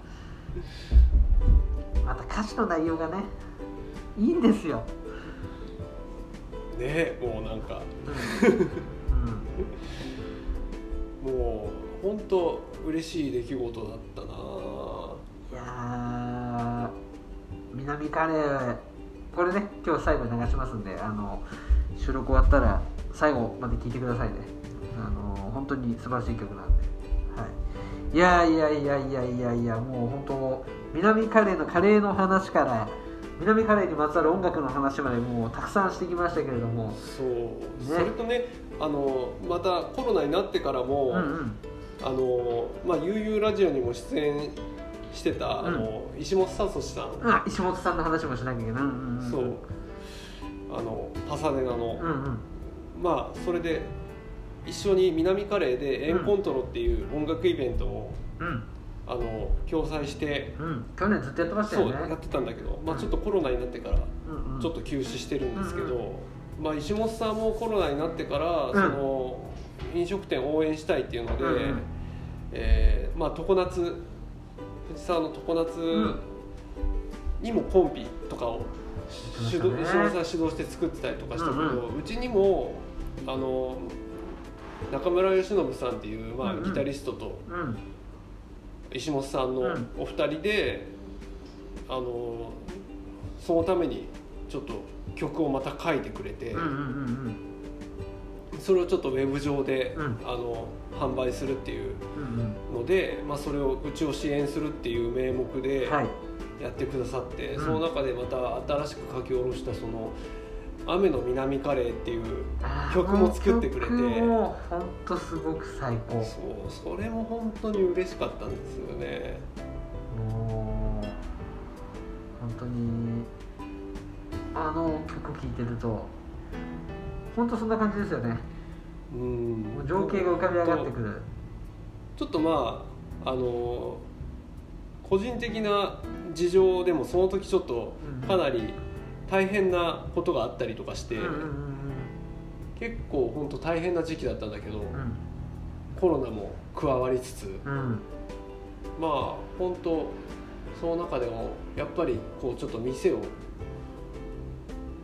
また歌詞の内容がねいいんですよ、ねもうなんか。うん。もう本当嬉しい出来事だったな南カレーこれね今日最後に流しますんであの収録終わったら最後まで聴いてくださいね。あの本当に素晴らしい曲なんで、はい、いやいやいやいやいやいやもう本当南カレーのカレーの話から南カレーにまつわる音楽の話までもうたくさんしてきましたけれども。そう、それとねあのまたコロナになってからも、うんうん。あのまあ悠々ラジオにも出演してた、あの石本聡さん、あ石本さんの話もしなきゃいけない、うんうんうん、そう。あのパサデナの、うんうん。まあそれで一緒に南カレーでエンコントロっていう音楽イベントを、うん。あの共催して、うん。去年ずっとやってましたそよね。うやってたんだけど、まあ、うん。ちょっとコロナになってからうんうん。ちょっと休止してるんですけど、うんまあ、石本さんもコロナになってから、ん。その飲食店を応援したいっていうので、うんうん。えーまあ、常夏藤沢の常夏ん。にもコンピとかを石本さん主導して作ってたりとかしたけど、ううん。ちにもあの中村義信さんっていう、まあうんうん。ギタリストとうん。石本さんのうん。お二人で、あのそのためにちょっと曲をまた書いてくれて、うんうんうんそれをちょっとウェブ上で、うん。あの販売するっていううんうん。ので、まあ、それをうちを支援するっていう名目ではい。やってくださって、うん。その中でまた新しく書き下ろしたその「雨の南カレー」っていう曲も作ってくれてあの曲も本当すごく最高。そうそれも本当に嬉しかったんですよね。もう本当にあの曲聴いてると本当そんな感じですよね。うん。情景が浮かび上がってくる。ちょっとまああの個人的な事情でもその時ちょっとうん。かなり大変なことがあったりとかして、うんうん結構本当大変な時期だったんだけど、うん。コロナも加わりつつうんうん。まあ本当その中でもやっぱりこうちょっと店を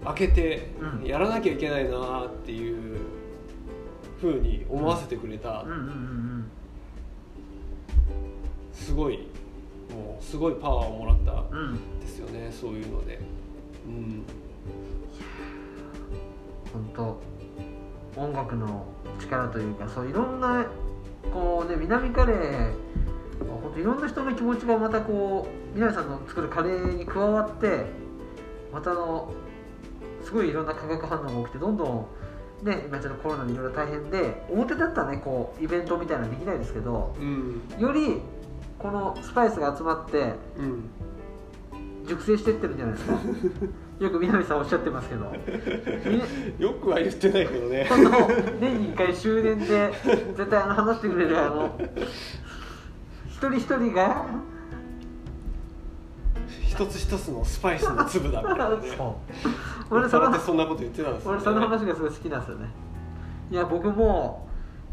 開けてうん。やらなきゃいけないなっていうふうに思わせてくれた。すごいもうすごいパワーをもらったですよねそういうので。うん。本当音楽の力というかそういろんなこうね南カレー本当いろんな人の気持ちがまたこう南さんの作るカレーに加わってまたあのすごいいろんな化学反応が起きてどんどんね今ちょっとコロナでいろいろ大変で表だったらねこうイベントみたいなのできないですけどうん。よりこのスパイスが集まってうん。熟成してってるんじゃないですか。よく南さんおっしゃってますけど。み よくは言ってないけどね。この年に1回終電で絶対あの話してくれるあの 一人一人が一つ一つのスパイスの粒だみたいなね。俺そのさらってそんなこと言ってたんですよ、ね、俺その話がすごい好きなんですよね。いや僕も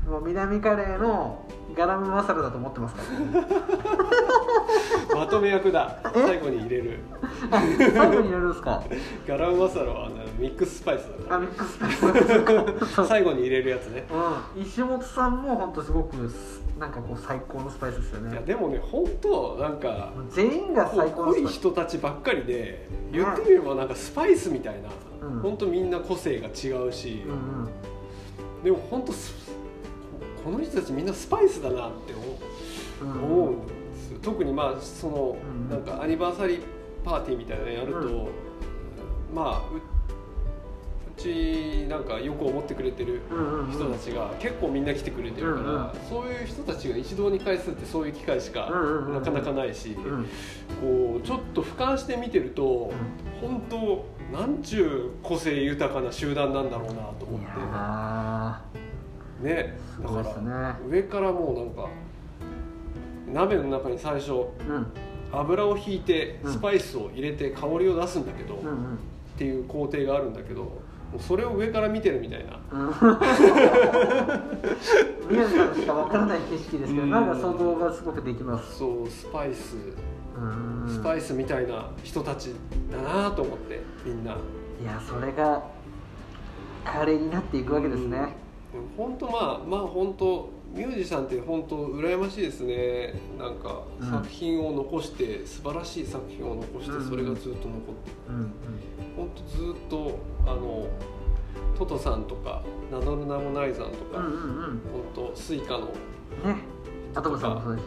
もう南カレーのガラムマサラだと思ってますから、まとめ役だ。え？最後に入れる。あ最後に入れるんですか？ガラムマサラは、ね、ミックススパイスだかあミックススパイス。最後に入れるやつね。うん、石本さんも本当すごくすなんかこう最高のスパイスですよね。いやでもね本当なんか全員が最高のスパイス。濃い人たちばっかりで言ってみればなんかスパイスみたいな、うん。本当みんな個性が違うし、うんうん。でも本当スこの人たちみんなスパイスだなって思う,、うん。思うんですよ。特にまあその、うん。なんかアニバーサリーパーティーみたいなのやると、うん。まあちなんかよく思ってくれてる人たちが結構みんな来てくれてるから、うんうん。そういう人たちが一堂に会するってそういう機会しかなかなかないし、うん。こうちょっと俯瞰して見てると、本当なんちゅう個性豊かな集団なんだろうなと思いっやてねだから上からもうなんか鍋の中に最初うん。油をひいてうん。スパイスを入れて香りを出すんだけど、っていう工程があるんだけどもうそれを上から見てるみたいなうん宮城さんしかわからない景色ですけど、うんなんか想像がすごくできます。そうスパイスうんスパイスみたいな人たちだなと思ってみんな。いや、それがカレーになっていくわけですね。本当まあまあ本当ミュージシャンって本当羨ましいですね。なんかうん。作品を残して、素晴らしい作品を残してうん。それがずっと残って。うん本当ずっとあのトトさんとか名乗る名もないさんとか、うんうんうん。本当スイカのね、アトムさんもそうん、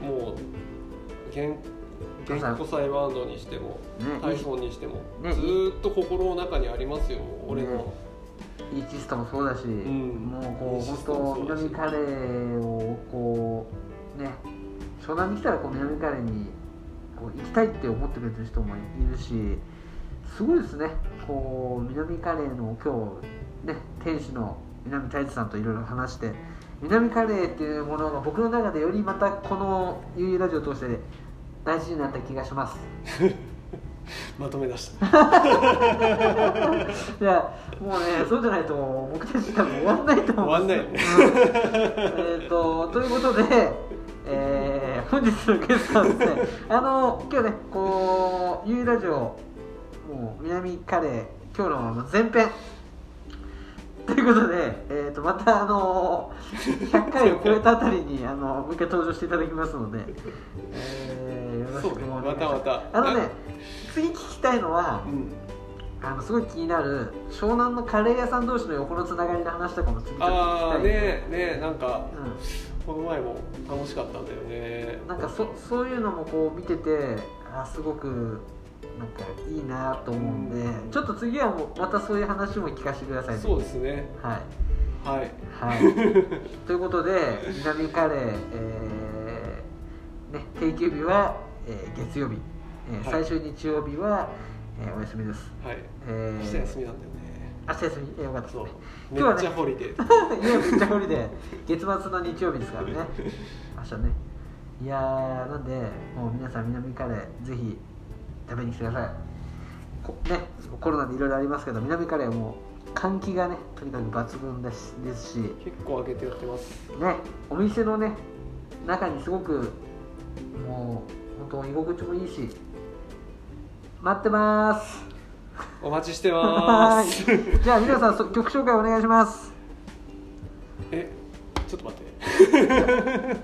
もう原原古祭バンドにしてもね、タイソンにしても、ね。ずーっと心の中にありますよ俺の、イーチストもそうだし、ん。もうこう本当南カレーをこうね湘南に来たらこう南カレーにこう行きたいって思ってくれてる人もいるしすごいですね。こう南カレーの今日ね店主の南太一さんといろいろ話して南カレーっていうものが僕の中でよりまたこの UU ラジオを通して大事になった気がします まとめ出した。いやもうねそうじゃないと僕たち多分終わんないと思う。んですよ終うん。えっとということで、えー本日のゲストはですねあの今日ねこう U ラジオもう南カレー今日の前編。ということで、えー、とまたあの100回を超えたあたりにあのもう一回登場していただきますので、えーよろしくお願いします。そうねまたまた。あのね次聞きたいのは、うんあのすごい気になる湘南のカレー屋さん同士の横のつながりの話とかも次ちょっと聞きああたいねねなんかうこの前も楽しかったんだよね。ん、なんかそそういうのもこう見ててあすごくなんかいいなと思うんで、うん。ちょっと次はもうまたそういう話も聞かせてくださいね。そうですね。はい。はい。はい。ということで南カレー、えーね、定休日は、えー月曜日、えーはい。最終日曜日は、えーお休みです、はい。えー。明日休みなんだよね。明日休み？えよかった。ねめっ今日はねちゃホリデー。いやめっちゃ無理で月末の日曜日ですからね。明日ね。いやーなんでもう皆さん南カレーぜひ食べに来てください。こねコロナでいろいろありますけど南カレーはもう換気がねとにかく抜群ですですし。結構開けてやってます。ねお店のね中にすごくもう本当居心地もいいし待ってます。お待ちしてはます。い。じゃあ皆さんそ曲紹介お願いします。えちょっと待って。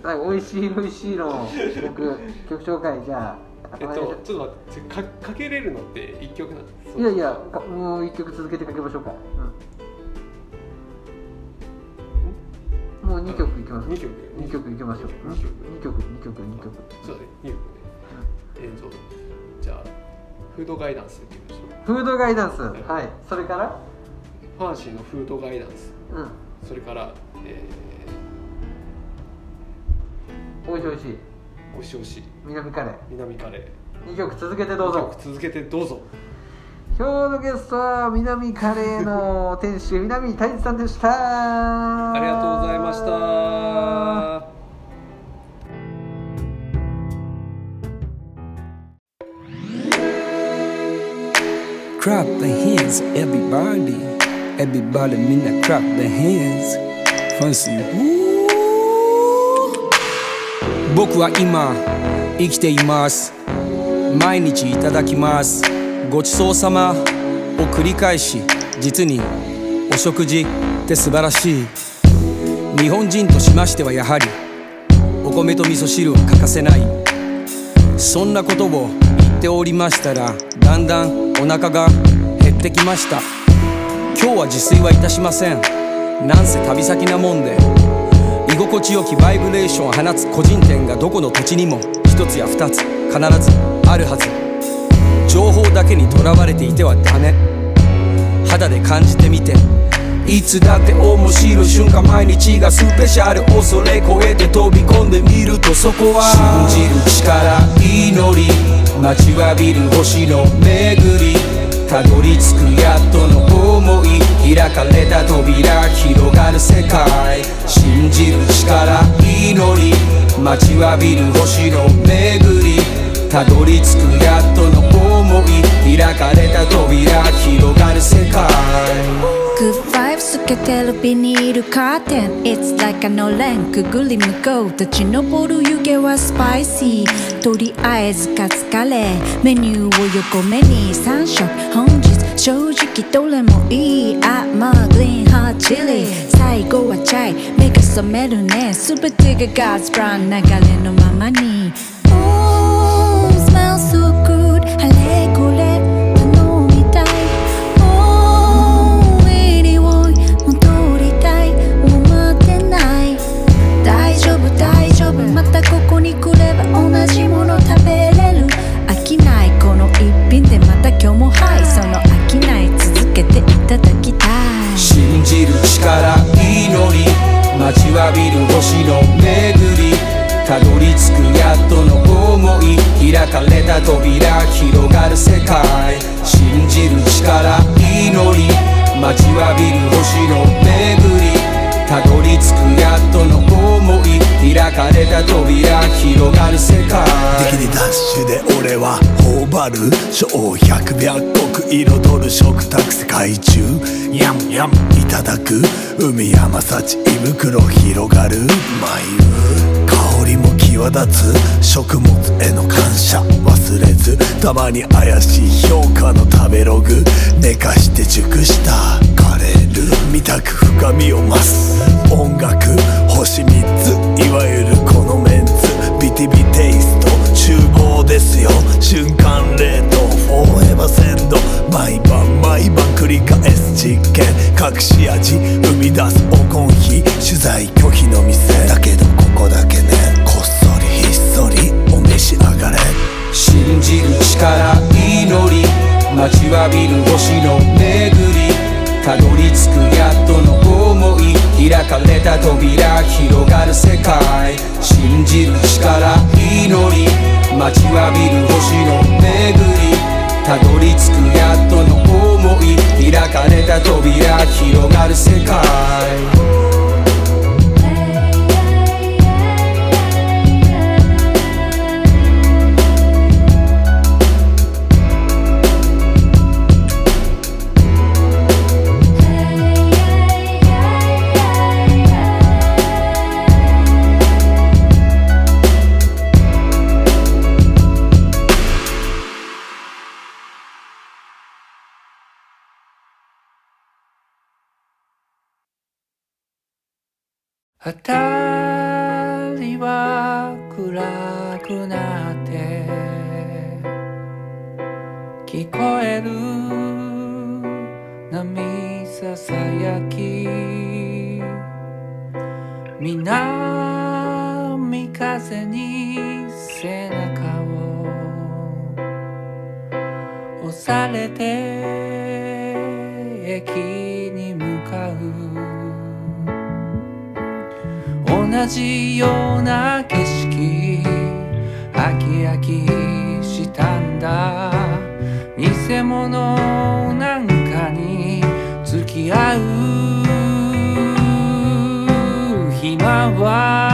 はい、美味しい美味しいの僕曲紹介じゃあえっとちょっと待ってかかけれるのって一曲なんですいやいやかもう一曲続けてかけましょうか、うん、もう二曲いきます。二曲。二曲いきましょう。二曲。二曲二曲二曲。そうだね。二曲ね。えっとじゃあフードガイダンスでいきましょうフードガイダンス？はい。それから？ファンシーのフードガイダンス。うん。それから、え美味しいしい。ー、おいしいおいしい。南カレー。南カレ二曲続けてーどうぞ。二曲続けてどうぞ。今日のゲストは南カレーの店主南太一さんでした。ありがとうございました Clap the hands, everybody. Everybody みんな clap the hands. Fancy. 僕は今生きています。毎日いただきます。ごちそうさまを繰り返し、実にお食事って素晴らしい。日本人としましてはやはりお米と味噌汁は欠かせないそんなことを言っておりましたらだんだんお腹が減ってきました。今日は自炊はいたしません。なんせ旅先なもんで。居心地よきバイブレーションを放つ個人店がどこの土地にも一つや二つ必ずあるはず。情報だけにとらわれていてはダメ。肌で感じてみて。いつだって面白い瞬間毎日がスペシャル。恐れ超えて飛び込んでみるとそこは。信じる力祈り。待ちわびる星の巡りたどり着くやっとの思い開かれた扉広がる世界信じる力祈り待ちわびる星の巡りたどり着くやっとの思い開かれた扉広がる世界 Good vibes つけてるビニールカーテン It's like a no レンくぐり向こう立ち上る湯気はスパイシーとりあえずカツカレーメニューを横目に3食本日正直どれもいいあまあグリーンハーチリ最後はチャイ目が覚めるね全てがガーズブラン流れのままにわびる星の巡りたどり着くやっとの思い開かれた扉広がる世界信じる力祈り待ちわびる星の巡りたどり着くやっとの思い開かれた扉広がる世界敵にダッシュで俺は頬張る小百百国彩る食卓世界中ヤンヤンいただく海山幸胃袋広がる。眉香りも際立つ。食物への感謝忘れず。たまに怪しい評価の食べログ。寝かして熟した。カレール見たく深みを増す。音楽。星3つ。いわゆるこのメンツ。ビティビテイスト。厨房ですよ。瞬間冷凍。フォーエバ鮮度毎晩毎晩繰り返す実験隠し味生み出すおコンヒ取材拒否の店。だけどここだけね。こっそりひっそりお召し上がれ。信じる力祈り待ちわびる星の巡り。たどり着くやっとの思い開かれた扉広がる世界信じる力祈り待ちわびる星の巡りたどり着くやっとの思い開かれた扉広がる世界。辺りは暗くなって聞こえる波ささやき南風に背中を押されて駅同じような景色飽き飽きしたんだ。偽物なんかに付き合う暇は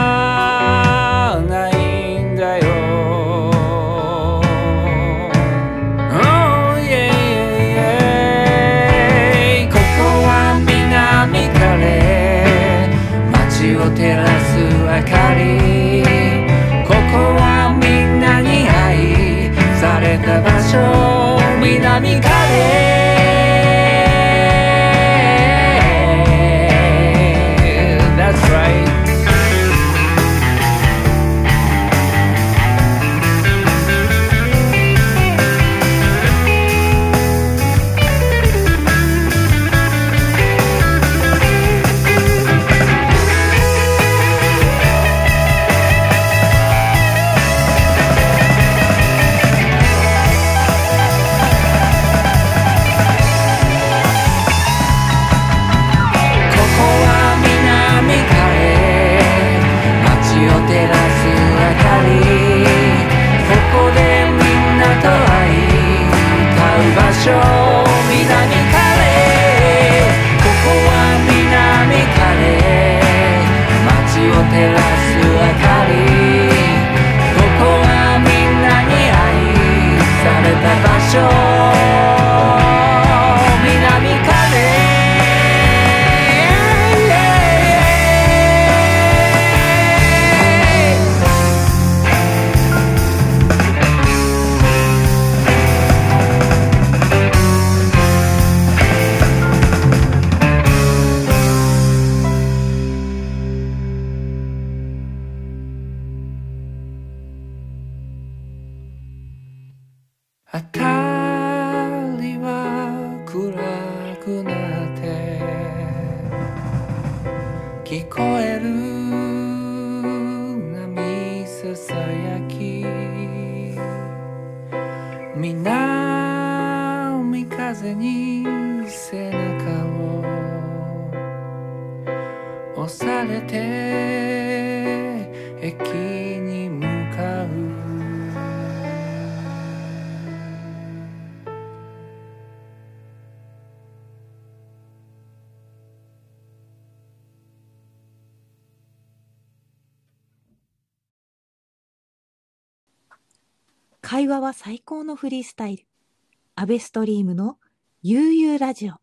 南カ最高のフリースタイル。アベストリームの悠々ラジオ。